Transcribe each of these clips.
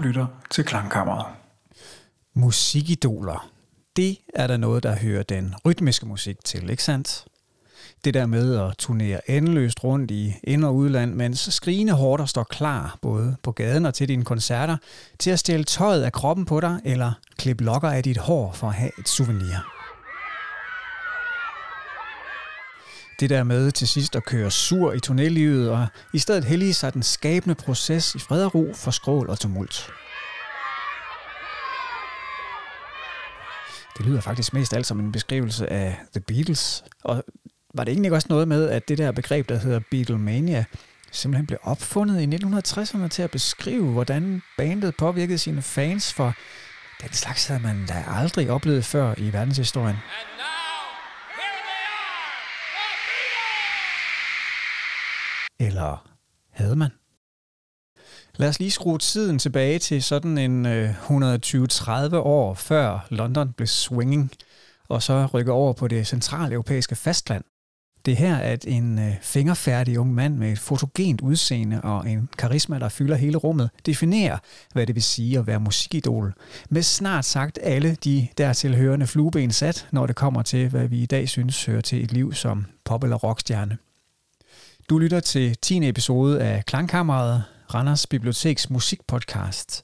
Du lytter til Klangkammeret. Musikidoler. Det er der noget, der hører den rytmiske musik til, ikke sandt? Det der med at turnere endeløst rundt i ind- og udland, mens skrigende hårder står klar, både på gaden og til dine koncerter, til at stille tøjet af kroppen på dig, eller klippe lokker af dit hår for at have et souvenir. Det der med til sidst at køre sur i tunnellivet, og i stedet hellige sig den skabende proces i fred og ro for skrål og tumult. Det lyder faktisk mest alt som en beskrivelse af The Beatles. Og var det egentlig også noget med, at det der begreb, der hedder Beatlemania, simpelthen blev opfundet i 1960'erne til at beskrive, hvordan bandet påvirkede sine fans, for den slags havde man da aldrig oplevet før i verdenshistorien. Eller havde man? Lad os lige skrue tiden tilbage til sådan en øh, 120-30 år før London blev swinging, og så rykke over på det centraleuropæiske fastland. Det her, at en øh, fingerfærdig ung mand med et fotogent udseende og en karisma, der fylder hele rummet, definerer, hvad det vil sige at være musikidol, med snart sagt alle de dertilhørende flueben sat, når det kommer til, hvad vi i dag synes hører til et liv som pop- eller rockstjerne. Du lytter til 10. episode af Klangkammeret, Randers Biblioteks musikpodcast.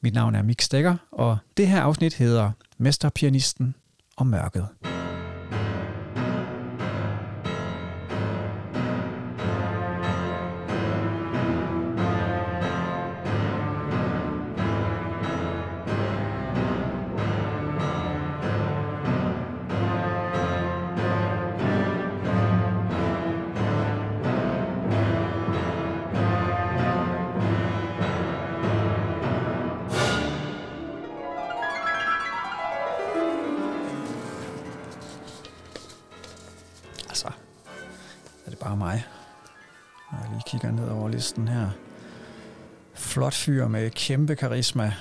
Mit navn er Mik Stegger, og det her afsnit hedder Mesterpianisten og mørket. Listen her. Flot fyr med kæmpe karisma.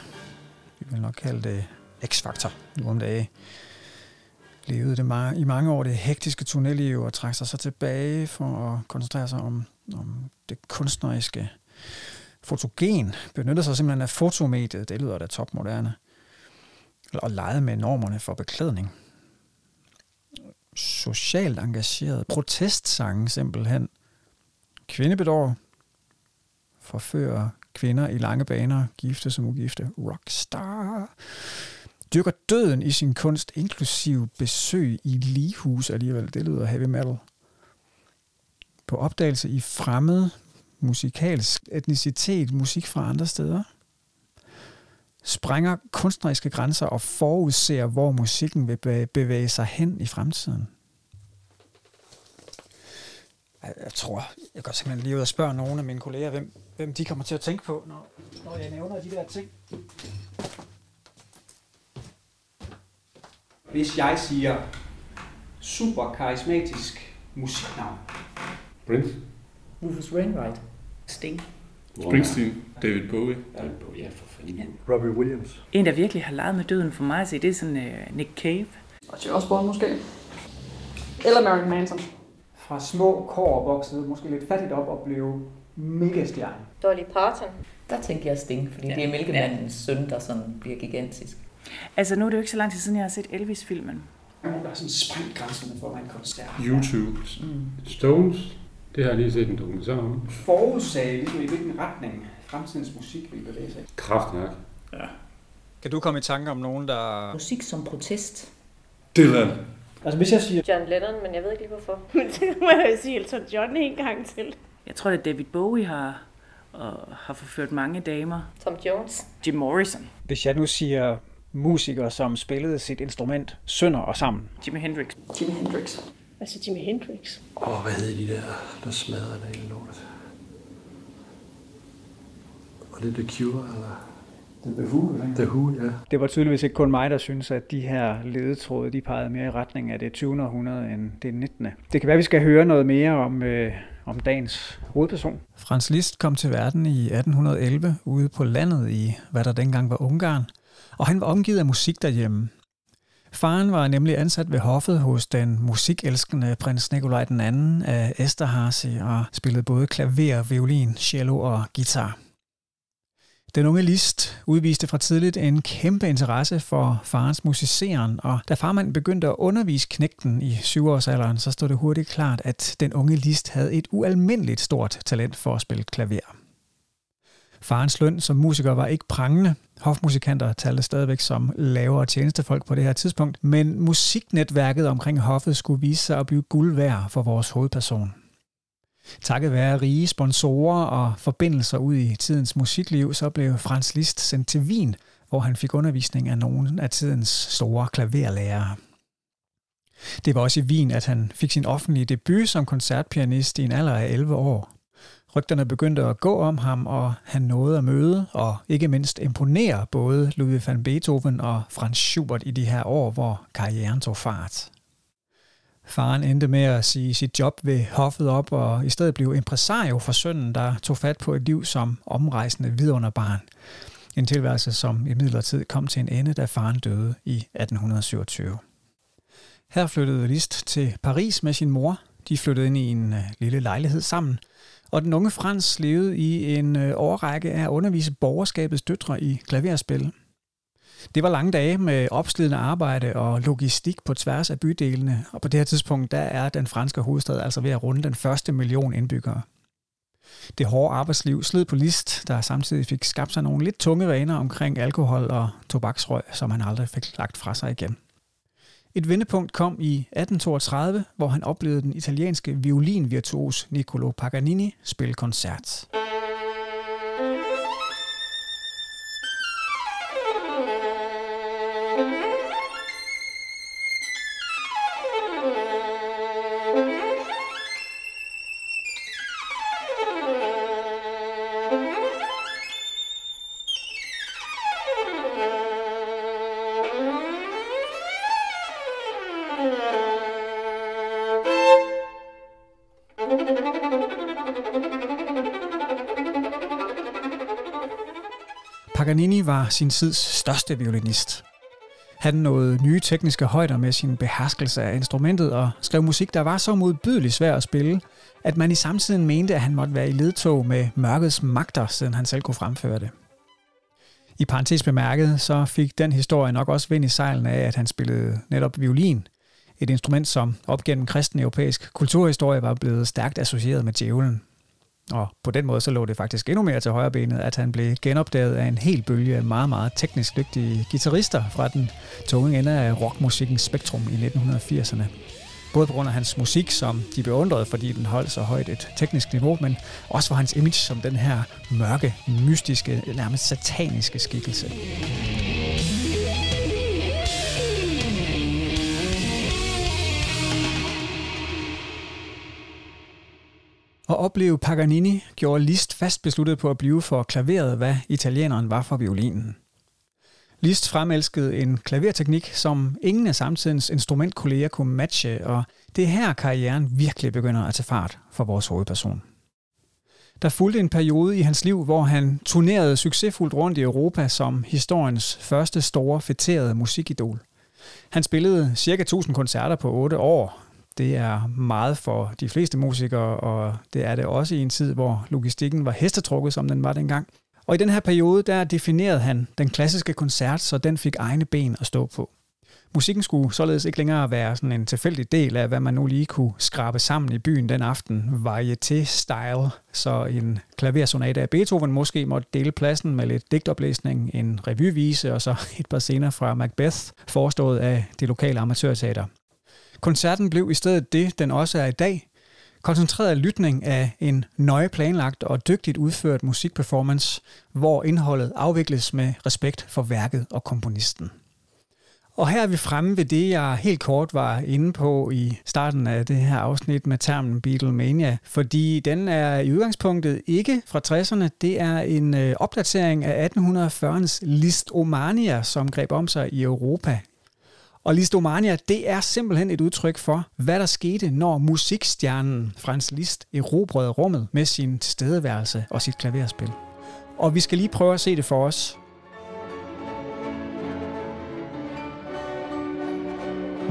Vi vil nok kalde det X-faktor nu om dagen. Levede det ma- i mange år det hektiske tunnelliv og trak sig så tilbage for at koncentrere sig om, om det kunstneriske fotogen. Benyttede sig simpelthen af fotomediet. Det lyder da topmoderne. Og legede med normerne for beklædning socialt engageret, protestsange simpelthen, kvindebedår, forfører kvinder i lange baner, gifte som ugifte, rockstar, dyrker døden i sin kunst, inklusiv besøg i ligehus alligevel, det lyder heavy metal. På opdagelse i fremmed musikalsk etnicitet, musik fra andre steder, sprænger kunstneriske grænser og forudser, hvor musikken vil bevæge sig hen i fremtiden. Jeg tror, jeg går simpelthen lige ud og spørge nogle af mine kolleger, hvem, hvem de kommer til at tænke på, når, når jeg nævner de der ting. Hvis jeg siger super karismatisk musiknavn. Prince, Rufus Wainwright. Sting. Springsteen, David Bowie. David Bowie, ja for fanden. Robbie Williams. En, der virkelig har leget med døden for mig at se, det er sådan uh, Nick Cave. Og Joe Osborne måske. Eller Marilyn Manson. Fra små kår voksede måske lidt fattigt op og blev megastjerne. Dolly Parton. Der tænker jeg Sting, fordi ja. det er Mælkemandens søn, der sådan bliver gigantisk. Altså nu er det jo ikke så lang tid siden, jeg har set Elvis-filmen. Der har sådan sprængt grænserne for en koncert. YouTube. Mm. Stones. Det har jeg lige set en dokumentar om. Forudsagde ligesom i hvilken retning fremtidens musik vil bevæge sig. Kraftværk. Ja. Kan du komme i tanke om nogen, der... Musik som protest. Dylan. Altså hvis jeg siger... John Lennon, men jeg ved ikke lige hvorfor. Men det må jeg sige Elton John en gang til. Jeg tror, at David Bowie har, og har forført mange damer. Tom Jones. Jim Morrison. Hvis jeg nu siger musikere, som spillede sit instrument sønder og sammen. Jimi Hendrix. Jimi Hendrix. Altså Jimi Hendrix. Åh, oh, hvad hedder de der, der smadrer det hele lortet? Var det The Cure, eller? The Who, ikke? The Who, ja. Det var tydeligvis ikke kun mig, der synes, at de her ledetråde, de pegede mere i retning af det 20. århundrede end det 19. Det kan være, at vi skal høre noget mere om, øh, om dagens hovedperson. Frans Liszt kom til verden i 1811 ude på landet i, hvad der dengang var Ungarn, og han var omgivet af musik derhjemme. Faren var nemlig ansat ved hoffet hos den musikelskende prins Nikolaj den anden af Esterhazy og spillede både klaver, violin, cello og guitar. Den unge List udviste fra tidligt en kæmpe interesse for farens musiceren, og da farmanden begyndte at undervise knægten i syvårsalderen, så stod det hurtigt klart, at den unge List havde et ualmindeligt stort talent for at spille klaver. Farens løn som musiker var ikke prangende. Hofmusikanter talte stadigvæk som lavere tjenestefolk på det her tidspunkt, men musiknetværket omkring hoffet skulle vise sig at blive guld værd for vores hovedperson. Takket være rige sponsorer og forbindelser ud i tidens musikliv, så blev Frans Liszt sendt til Wien, hvor han fik undervisning af nogle af tidens store klaverlærere. Det var også i Wien, at han fik sin offentlige debut som koncertpianist i en alder af 11 år. Rygterne begyndte at gå om ham, og han nåede at møde og ikke mindst imponere både Ludwig van Beethoven og Franz Schubert i de her år, hvor karrieren tog fart. Faren endte med at sige sit job ved hoffet op og i stedet blev impresario for sønnen, der tog fat på et liv som omrejsende vidunderbarn. En tilværelse, som i midlertid kom til en ende, da faren døde i 1827. Her flyttede Liszt til Paris med sin mor. De flyttede ind i en øh, lille lejlighed sammen, og den unge Frans levede i en øh, årrække af at undervise borgerskabets døtre i klaverspil. Det var lange dage med opslidende arbejde og logistik på tværs af bydelene, og på det her tidspunkt der er den franske hovedstad altså ved at runde den første million indbyggere. Det hårde arbejdsliv slid på list, der samtidig fik skabt sig nogle lidt tunge vaner omkring alkohol og tobaksrøg, som han aldrig fik lagt fra sig igen. Et vendepunkt kom i 1832, hvor han oplevede den italienske violinvirtuos Niccolo Paganini spille koncert. Paganini var sin tids største violinist. Han nåede nye tekniske højder med sin beherskelse af instrumentet og skrev musik, der var så modbydeligt svær at spille, at man i samtiden mente, at han måtte være i ledtog med mørkets magter, siden han selv kunne fremføre det. I parentes bemærket, så fik den historie nok også vind i sejlen af, at han spillede netop violin, et instrument, som op gennem kristen europæisk kulturhistorie var blevet stærkt associeret med djævlen. Og på den måde så lå det faktisk endnu mere til højre benet, at han blev genopdaget af en hel bølge af meget, meget teknisk dygtige guitarister fra den tunge ende af rockmusikkens spektrum i 1980'erne. Både på grund af hans musik, som de beundrede, fordi den holdt så højt et teknisk niveau, men også for hans image som den her mørke, mystiske, nærmest sataniske skikkelse. At opleve Paganini gjorde Liszt fast besluttet på at blive for klaveret, hvad italieneren var for violinen. Liszt fremelskede en klaverteknik, som ingen af samtidens instrumentkolleger kunne matche, og det er her karrieren virkelig begynder at tage fart for vores hovedperson. Der fulgte en periode i hans liv, hvor han turnerede succesfuldt rundt i Europa som historiens første store fætterede musikidol. Han spillede ca. 1000 koncerter på 8 år, det er meget for de fleste musikere, og det er det også i en tid, hvor logistikken var hestetrukket, som den var dengang. Og i den her periode, der definerede han den klassiske koncert, så den fik egne ben at stå på. Musikken skulle således ikke længere være sådan en tilfældig del af, hvad man nu lige kunne skrabe sammen i byen den aften. Varieté-style, så en klaversonate af Beethoven måske måtte dele pladsen med lidt digtoplæsning, en revyvise og så et par scener fra Macbeth, forestået af det lokale amatørteater. Koncerten blev i stedet det, den også er i dag, koncentreret lytning af en nøje planlagt og dygtigt udført musikperformance, hvor indholdet afvikles med respekt for værket og komponisten. Og her er vi fremme ved det, jeg helt kort var inde på i starten af det her afsnit med termen Beatlemania, fordi den er i udgangspunktet ikke fra 60'erne. Det er en øh, opdatering af 1840'ernes listomania, som greb om sig i Europa og Listomania, det er simpelthen et udtryk for, hvad der skete, når musikstjernen Franz Liszt erobrede rummet med sin tilstedeværelse og sit klaverspil. Og vi skal lige prøve at se det for os.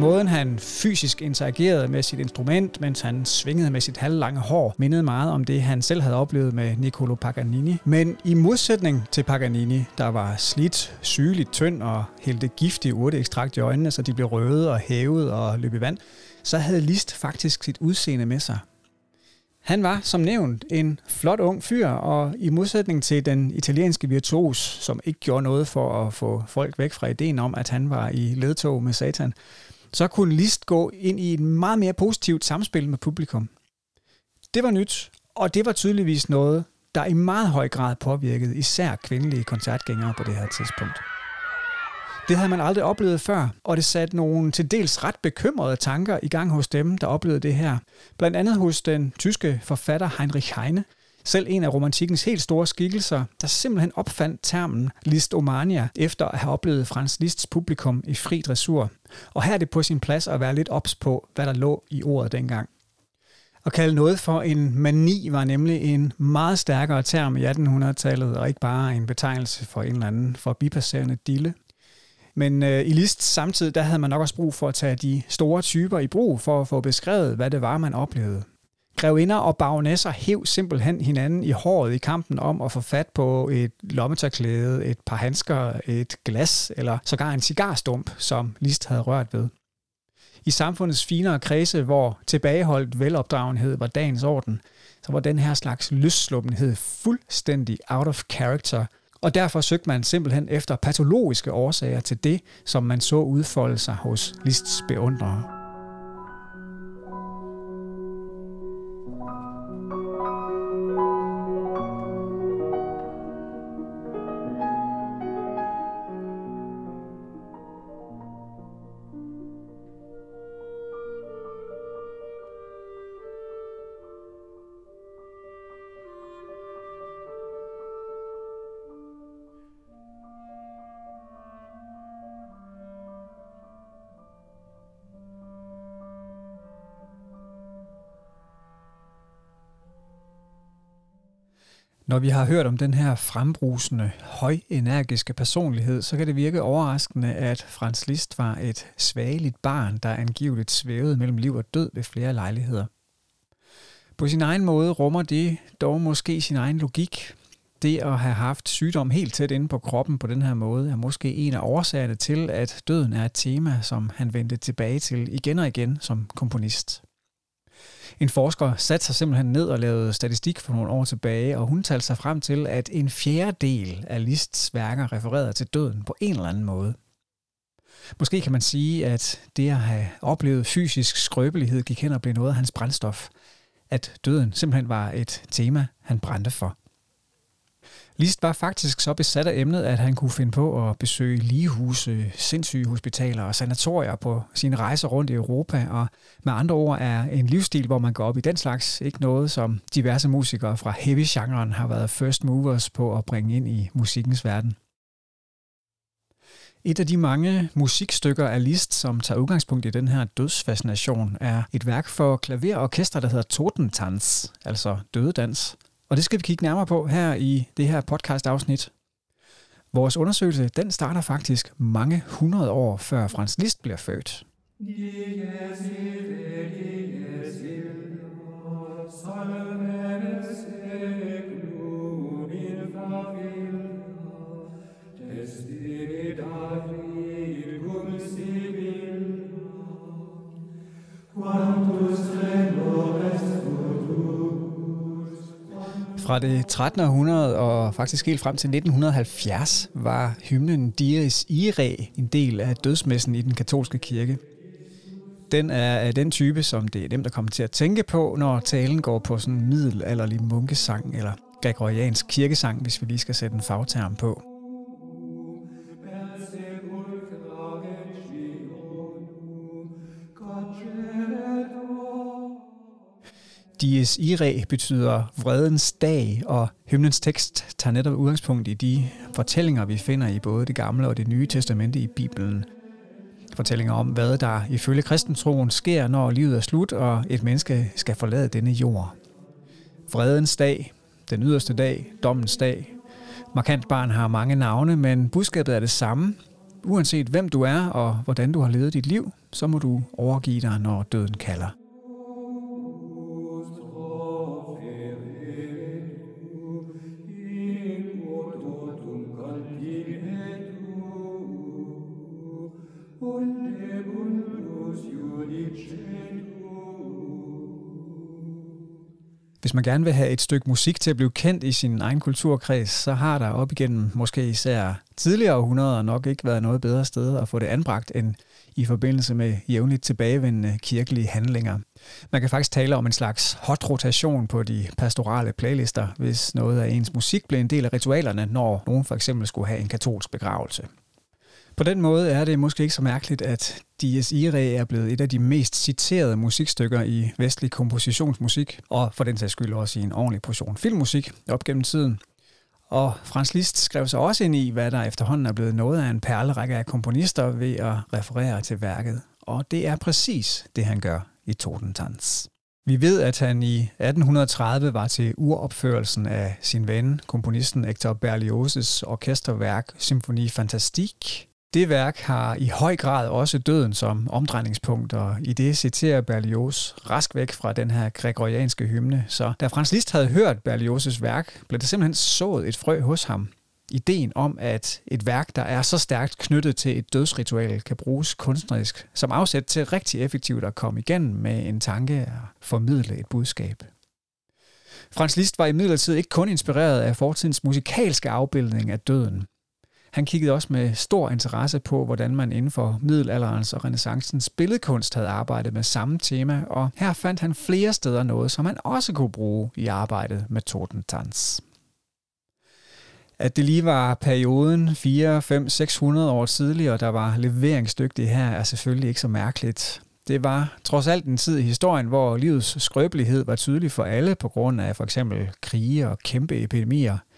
Måden han fysisk interagerede med sit instrument, mens han svingede med sit halvlange hår, mindede meget om det, han selv havde oplevet med Niccolo Paganini. Men i modsætning til Paganini, der var slidt, sygeligt tynd og hældte giftig urteekstrakt i øjnene, så de blev røde og hævet og løb i vand, så havde Liszt faktisk sit udseende med sig. Han var, som nævnt, en flot ung fyr, og i modsætning til den italienske virtuos, som ikke gjorde noget for at få folk væk fra ideen om, at han var i ledtog med satan, så kunne List gå ind i et meget mere positivt samspil med publikum. Det var nyt, og det var tydeligvis noget, der i meget høj grad påvirkede især kvindelige koncertgængere på det her tidspunkt. Det havde man aldrig oplevet før, og det satte nogle til dels ret bekymrede tanker i gang hos dem, der oplevede det her. Blandt andet hos den tyske forfatter Heinrich Heine, selv en af romantikkens helt store skikkelser, der simpelthen opfandt termen listomania efter at have oplevet Frans Liszts publikum i fri dressur. Og her er det på sin plads at være lidt ops på, hvad der lå i ordet dengang. At kalde noget for en mani var nemlig en meget stærkere term i 1800-tallet, og ikke bare en betegnelse for en eller anden forbipasserende dille. Men øh, i List samtidig, der havde man nok også brug for at tage de store typer i brug for at få beskrevet, hvad det var, man oplevede. Grevinder og baronesser hæv simpelthen hinanden i håret i kampen om at få fat på et lommetørklæde, et par handsker, et glas eller sågar en cigarstump, som List havde rørt ved. I samfundets finere kredse, hvor tilbageholdt velopdragenhed var dagens orden, så var den her slags løssluppenhed fuldstændig out of character – og derfor søgte man simpelthen efter patologiske årsager til det, som man så udfolde sig hos Lists beundrere. Når vi har hørt om den her frembrusende, højenergiske personlighed, så kan det virke overraskende, at Frans Liszt var et svageligt barn, der angiveligt svævede mellem liv og død ved flere lejligheder. På sin egen måde rummer det dog måske sin egen logik. Det at have haft sygdom helt tæt inde på kroppen på den her måde, er måske en af årsagerne til, at døden er et tema, som han vendte tilbage til igen og igen som komponist. En forsker satte sig simpelthen ned og lavede statistik for nogle år tilbage, og hun talte sig frem til, at en fjerdedel af Liszt's værker refererede til døden på en eller anden måde. Måske kan man sige, at det at have oplevet fysisk skrøbelighed gik hen og blev noget af hans brændstof. At døden simpelthen var et tema, han brændte for. List var faktisk så besat af emnet, at han kunne finde på at besøge ligehuse, sindssyge hospitaler og sanatorier på sine rejser rundt i Europa, og med andre ord er en livsstil, hvor man går op i den slags, ikke noget, som diverse musikere fra heavy-genren har været first movers på at bringe ind i musikkens verden. Et af de mange musikstykker af Liszt, som tager udgangspunkt i den her dødsfascination, er et værk for klaver og orkester, der hedder Totentanz, altså dødedans, og det skal vi kigge nærmere på her i det her podcast-afsnit. Vores undersøgelse den starter faktisk mange hundrede år før Frans Liszt bliver født. Fra det 13. århundrede og faktisk helt frem til 1970 var hymnen Dies Irae en del af dødsmessen i den katolske kirke. Den er af den type, som det er nemt at komme til at tænke på, når talen går på sådan en middelalderlig munkesang eller gregoriansk kirkesang, hvis vi lige skal sætte en fagterm på. Dies Irae betyder vredens dag, og hymnens tekst tager netop udgangspunkt i de fortællinger, vi finder i både det gamle og det nye testamente i Bibelen. Fortællinger om, hvad der ifølge kristentroen sker, når livet er slut, og et menneske skal forlade denne jord. Vredens dag, den yderste dag, dommens dag. Markant barn har mange navne, men budskabet er det samme. Uanset hvem du er og hvordan du har levet dit liv, så må du overgive dig, når døden kalder. Hvis man gerne vil have et stykke musik til at blive kendt i sin egen kulturkreds, så har der op igennem måske især tidligere århundreder nok ikke været noget bedre sted at få det anbragt end i forbindelse med jævnligt tilbagevendende kirkelige handlinger. Man kan faktisk tale om en slags hot rotation på de pastorale playlister, hvis noget af ens musik blev en del af ritualerne, når nogen for eksempel skulle have en katolsk begravelse. På den måde er det måske ikke så mærkeligt, at Dies Irae er blevet et af de mest citerede musikstykker i vestlig kompositionsmusik, og for den sags skyld også i en ordentlig portion filmmusik op gennem tiden. Og Frans Liszt skrev sig også ind i, hvad der efterhånden er blevet noget af en perlerække af komponister ved at referere til værket. Og det er præcis det, han gør i Totentanz. Vi ved, at han i 1830 var til uropførelsen af sin ven, komponisten Hector Berlioz' orkesterværk Symfoni Fantastique, det værk har i høj grad også døden som omdrejningspunkt, og i det citerer Berlioz rask væk fra den her gregorianske hymne. Så da Frans Liszt havde hørt Berlioz' værk, blev det simpelthen sået et frø hos ham. Ideen om, at et værk, der er så stærkt knyttet til et dødsritual, kan bruges kunstnerisk som afsæt til rigtig effektivt at komme igennem med en tanke og formidle et budskab. Frans Liszt var imidlertid ikke kun inspireret af fortidens musikalske afbildning af døden. Han kiggede også med stor interesse på, hvordan man inden for middelalderens og renaissancens billedkunst havde arbejdet med samme tema, og her fandt han flere steder noget, som han også kunne bruge i arbejdet med Totentanz. At det lige var perioden 4, 5, 600 år tidligere, der var leveringsdygtig her, er selvfølgelig ikke så mærkeligt. Det var trods alt en tid i historien, hvor livets skrøbelighed var tydelig for alle på grund af for eksempel krige og kæmpe epidemier –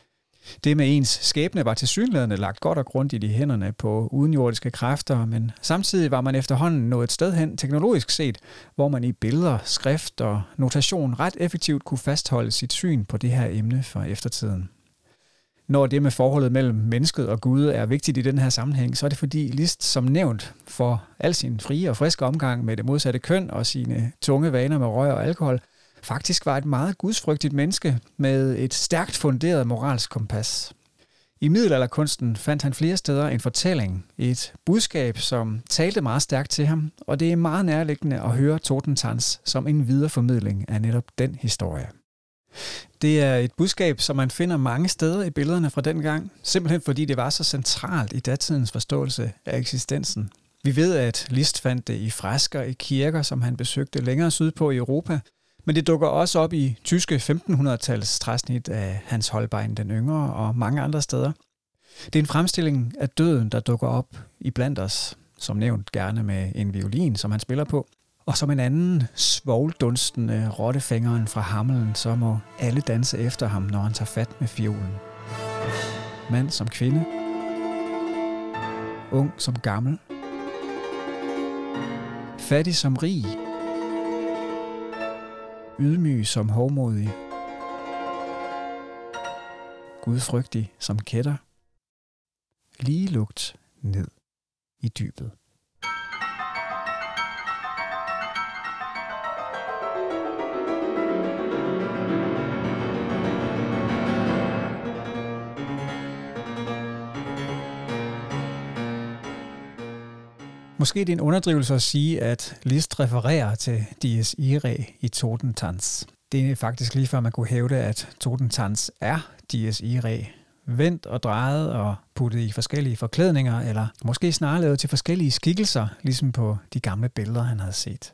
det med ens skæbne var tilsyneladende lagt godt og grundigt i hænderne på udenjordiske kræfter, men samtidig var man efterhånden nået et sted hen teknologisk set, hvor man i billeder, skrift og notation ret effektivt kunne fastholde sit syn på det her emne for eftertiden. Når det med forholdet mellem mennesket og Gud er vigtigt i den her sammenhæng, så er det fordi List som nævnt for al sin frie og friske omgang med det modsatte køn og sine tunge vaner med røg og alkohol – faktisk var et meget gudsfrygtigt menneske med et stærkt funderet moralsk kompas. I middelalderkunsten fandt han flere steder en fortælling, et budskab, som talte meget stærkt til ham, og det er meget nærliggende at høre Totentans som en videreformidling af netop den historie. Det er et budskab, som man finder mange steder i billederne fra den gang, simpelthen fordi det var så centralt i datidens forståelse af eksistensen. Vi ved, at Liszt fandt det i fresker i kirker, som han besøgte længere sydpå i Europa, men det dukker også op i tyske 1500-tals træsnit af Hans Holbein den Yngre og mange andre steder. Det er en fremstilling af døden, der dukker op i blandt os, som nævnt gerne med en violin, som han spiller på. Og som en anden svogldunstende rottefængeren fra Hammelen, så må alle danse efter ham, når han tager fat med fiolen. Mand som kvinde. Ung som gammel. Fattig som rig ydmyg som hovmodig, gudfrygtig som kætter, lige lugt ned i dybet. Måske det er en underdrivelse at sige, at Liszt refererer til Dies Irae i Totentanz. Det er faktisk lige før man kunne hævde, at Totentanz er Dies Irae. Vendt og drejet og puttet i forskellige forklædninger, eller måske snarere lavet til forskellige skikkelser, ligesom på de gamle billeder, han havde set.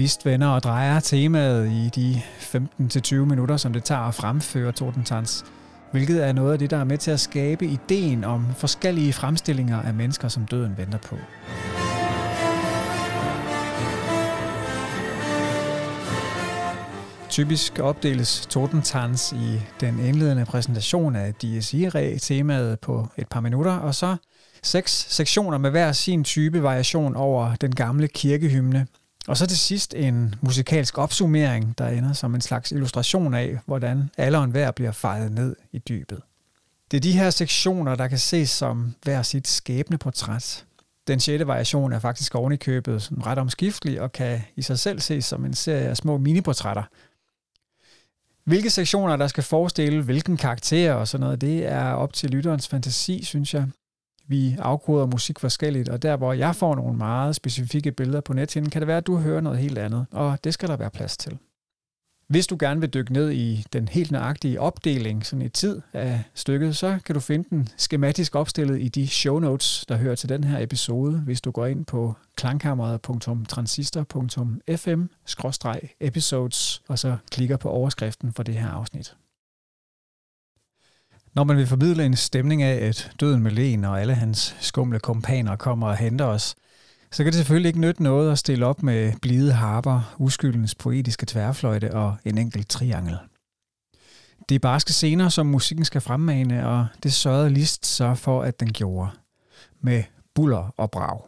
List vender og drejer temaet i de 15-20 minutter, som det tager at fremføre Tordentans, hvilket er noget af det, der er med til at skabe ideen om forskellige fremstillinger af mennesker, som døden venter på. Typisk opdeles Tordentans i den indledende præsentation af Dies Irae-temaet på et par minutter, og så seks sektioner med hver sin type variation over den gamle kirkehymne. Og så til sidst en musikalsk opsummering, der ender som en slags illustration af, hvordan alle og enhver bliver fejret ned i dybet. Det er de her sektioner, der kan ses som hver sit skæbneportræt. Den sjette variation er faktisk oven i købet ret omskiftelig og kan i sig selv ses som en serie af små miniportrætter, hvilke sektioner, der skal forestille hvilken karakter og sådan noget, det er op til lytterens fantasi, synes jeg. Vi afkoder musik forskelligt, og der hvor jeg får nogle meget specifikke billeder på nethinden, kan det være, at du hører noget helt andet, og det skal der være plads til. Hvis du gerne vil dykke ned i den helt nøjagtige opdeling sådan i tid af stykket, så kan du finde den skematisk opstillet i de show notes, der hører til den her episode, hvis du går ind på klangkammeret.transistor.fm-episodes, og så klikker på overskriften for det her afsnit. Når man vil formidle en stemning af, at døden med Len og alle hans skumle kompaner kommer og henter os, så kan det selvfølgelig ikke nytte noget at stille op med blide harper, uskyldens poetiske tværfløjte og en enkelt triangel. Det er barske scener, som musikken skal fremmane, og det sørgede List så for, at den gjorde. Med buller og brag.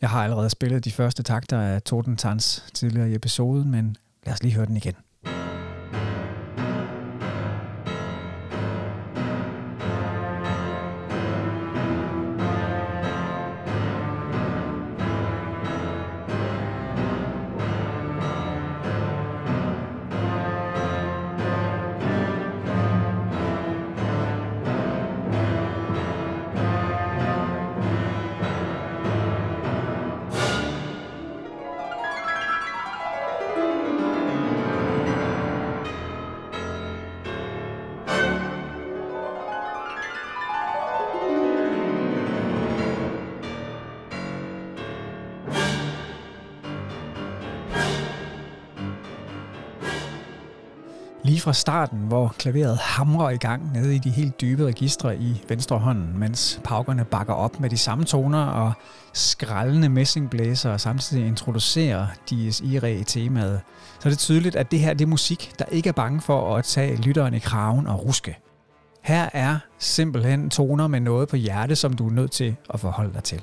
Jeg har allerede spillet de første takter af Tans tidligere i episoden, men lad os lige høre den igen. Lige fra starten, hvor klaveret hamrer i gang nede i de helt dybe registre i venstre hånd, mens paukerne bakker op med de samme toner og skrællende messingblæser og samtidig introducerer Dies Irae i temaet, så er det tydeligt, at det her det er musik, der ikke er bange for at tage lytteren i kraven og ruske. Her er simpelthen toner med noget på hjerte, som du er nødt til at forholde dig til.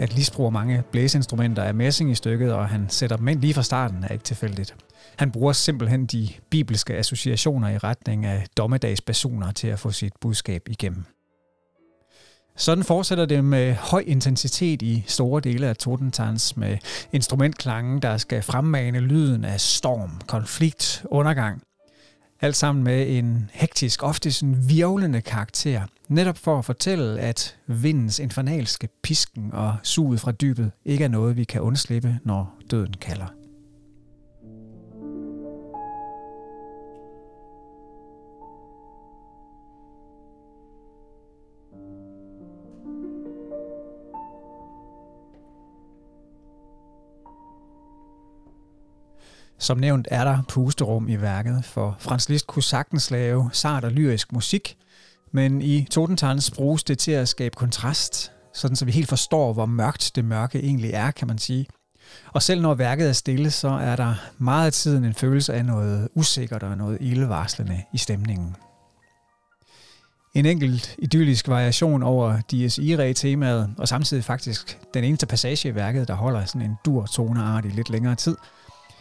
At Lis bruger mange blæseinstrumenter af messing i stykket, og han sætter dem ind lige fra starten, er ikke tilfældigt. Han bruger simpelthen de bibelske associationer i retning af dommedagspersoner til at få sit budskab igennem. Sådan fortsætter det med høj intensitet i store dele af Totentans med instrumentklangen, der skal fremmane lyden af storm, konflikt, undergang. Alt sammen med en hektisk, ofte sådan virvlende karakter, netop for at fortælle, at vindens infernalske pisken og suget fra dybet ikke er noget, vi kan undslippe, når døden kalder. Som nævnt er der pusterum i værket, for Frans Liszt kunne sagtens lave sart og lyrisk musik, men i Totentanz bruges det til at skabe kontrast, sådan så vi helt forstår, hvor mørkt det mørke egentlig er, kan man sige. Og selv når værket er stille, så er der meget af tiden en følelse af noget usikkert og noget ildevarslende i stemningen. En enkelt idyllisk variation over Dies Irae-temaet, og samtidig faktisk den eneste passage i værket, der holder sådan en dur toneart i lidt længere tid –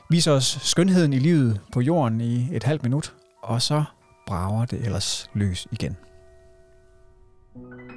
viser os skønheden i livet på jorden i et halvt minut, og så brager det ellers løs igen. thank you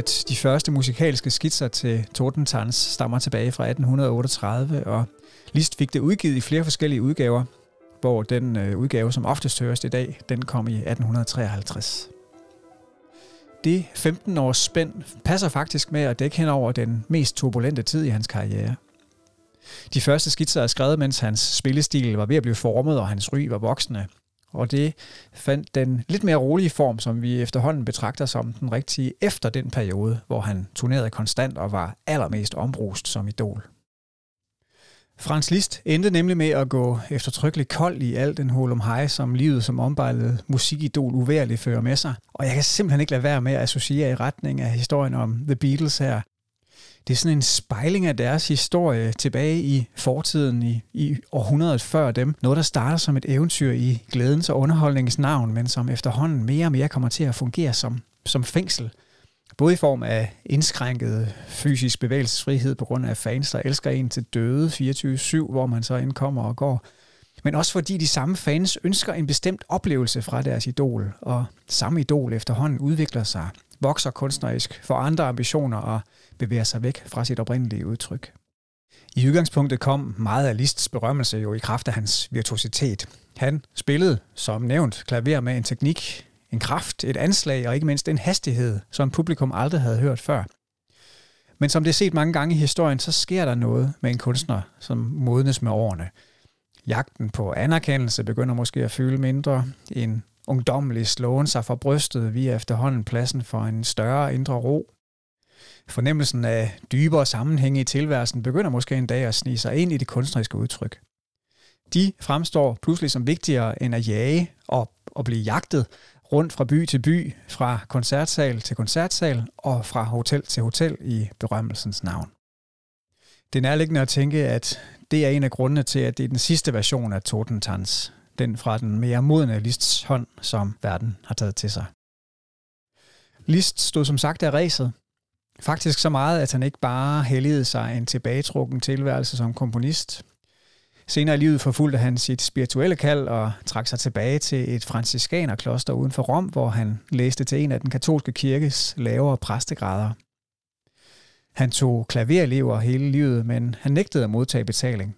at de første musikalske skitser til Tordentans stammer tilbage fra 1838, og Liszt fik det udgivet i flere forskellige udgaver, hvor den øh, udgave, som oftest høres i dag, den kom i 1853. Det 15 års spænd passer faktisk med at dække hen over den mest turbulente tid i hans karriere. De første skitser er skrevet, mens hans spillestil var ved at blive formet, og hans ry var voksende. Og det fandt den lidt mere rolige form, som vi efterhånden betragter som den rigtige efter den periode, hvor han turnerede konstant og var allermest ombrust som idol. Frans Liszt endte nemlig med at gå eftertrykkeligt kold i al den hul om hej, som livet som ombejlet musikidol uværligt fører med sig. Og jeg kan simpelthen ikke lade være med at associere i retning af historien om The Beatles her. Det er sådan en spejling af deres historie tilbage i fortiden, i, i århundredet før dem. Noget, der starter som et eventyr i glædens og underholdningens navn, men som efterhånden mere og mere kommer til at fungere som, som fængsel. Både i form af indskrænket fysisk bevægelsesfrihed på grund af fans, der elsker en til døde 24-7, hvor man så indkommer og går. Men også fordi de samme fans ønsker en bestemt oplevelse fra deres idol, og samme idol efterhånden udvikler sig, vokser kunstnerisk, får andre ambitioner og bevæger sig væk fra sit oprindelige udtryk. I udgangspunktet kom meget af Liszt's berømmelse jo i kraft af hans virtuositet. Han spillede, som nævnt, klaver med en teknik, en kraft, et anslag og ikke mindst en hastighed, som publikum aldrig havde hørt før. Men som det er set mange gange i historien, så sker der noget med en kunstner, som modnes med årene. Jagten på anerkendelse begynder måske at fylde mindre. En ungdommelig slåen sig for brystet via efterhånden pladsen for en større indre ro. Fornemmelsen af dybere sammenhænge i tilværelsen begynder måske en dag at snige sig ind i det kunstneriske udtryk. De fremstår pludselig som vigtigere end at jage og, og blive jagtet rundt fra by til by, fra koncertsal til koncertsal og fra hotel til hotel i berømmelsens navn. Det er nærliggende at tænke, at det er en af grundene til, at det er den sidste version af Totentans, den fra den mere modne Lists hånd, som verden har taget til sig. List stod som sagt af ræset, Faktisk så meget, at han ikke bare helligede sig en tilbagetrukken tilværelse som komponist. Senere i livet forfulgte han sit spirituelle kald og trak sig tilbage til et franciskanerkloster uden for Rom, hvor han læste til en af den katolske kirkes lavere præstegrader. Han tog klaverelever hele livet, men han nægtede at modtage betaling.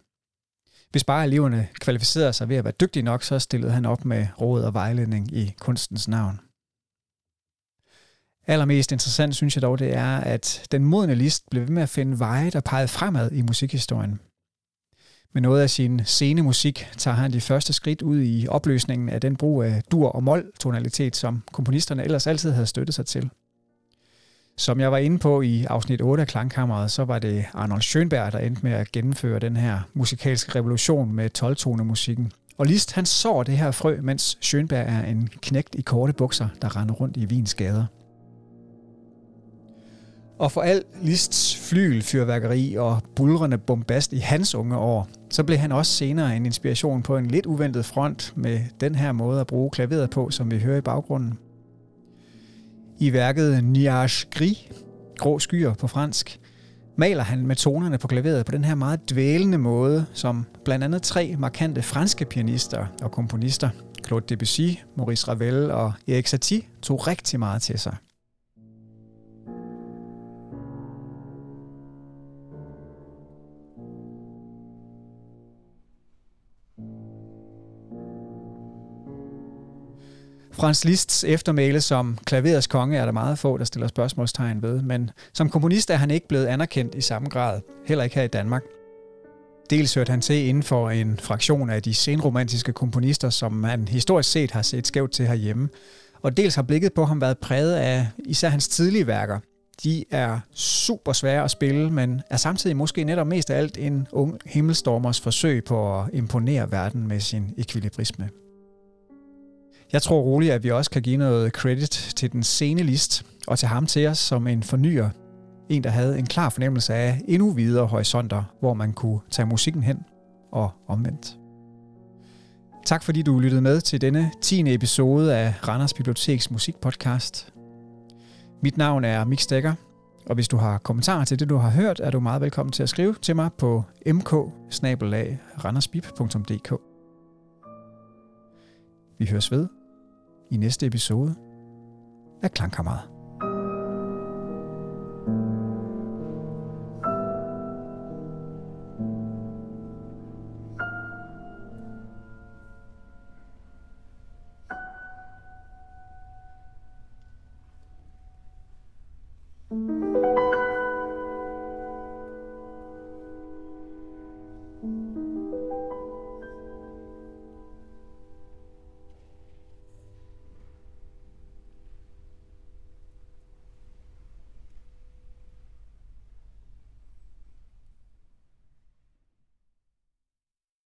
Hvis bare eleverne kvalificerede sig ved at være dygtige nok, så stillede han op med råd og vejledning i kunstens navn. Allermest interessant synes jeg dog, det er, at den modne list blev ved med at finde veje, der pegede fremad i musikhistorien. Med noget af sin scenemusik tager han de første skridt ud i opløsningen af den brug af dur- og mol-tonalitet, som komponisterne ellers altid havde støttet sig til. Som jeg var inde på i afsnit 8 af Klangkammeret, så var det Arnold Schönberg, der endte med at gennemføre den her musikalske revolution med 12 musikken. Og Liszt han så det her frø, mens Schönberg er en knægt i korte bukser, der render rundt i Wiens gader. Og for al Lists flygelfyrværkeri og bulrende bombast i hans unge år, så blev han også senere en inspiration på en lidt uventet front med den her måde at bruge klaveret på, som vi hører i baggrunden. I værket Niage Gris, grå skyer på fransk, maler han med tonerne på klaveret på den her meget dvælende måde, som blandt andet tre markante franske pianister og komponister, Claude Debussy, Maurice Ravel og Erik Satie, tog rigtig meget til sig. Franz Liszt's eftermæle som klaverets konge er der meget få, der stiller spørgsmålstegn ved, men som komponist er han ikke blevet anerkendt i samme grad, heller ikke her i Danmark. Dels hørte han til inden for en fraktion af de senromantiske komponister, som man historisk set har set skævt til herhjemme, og dels har blikket på ham været præget af især hans tidlige værker. De er super svære at spille, men er samtidig måske netop mest af alt en ung himmelstormers forsøg på at imponere verden med sin ekvilibrisme. Jeg tror roligt, at vi også kan give noget credit til den sene list, og til ham til os som en fornyer. En, der havde en klar fornemmelse af endnu videre horisonter, hvor man kunne tage musikken hen og omvendt. Tak fordi du lyttede med til denne 10. episode af Randers Biblioteks musikpodcast. Mit navn er Mik Stegger, og hvis du har kommentarer til det, du har hørt, er du meget velkommen til at skrive til mig på mk Vi høres ved i næste episode af Klangkammeret.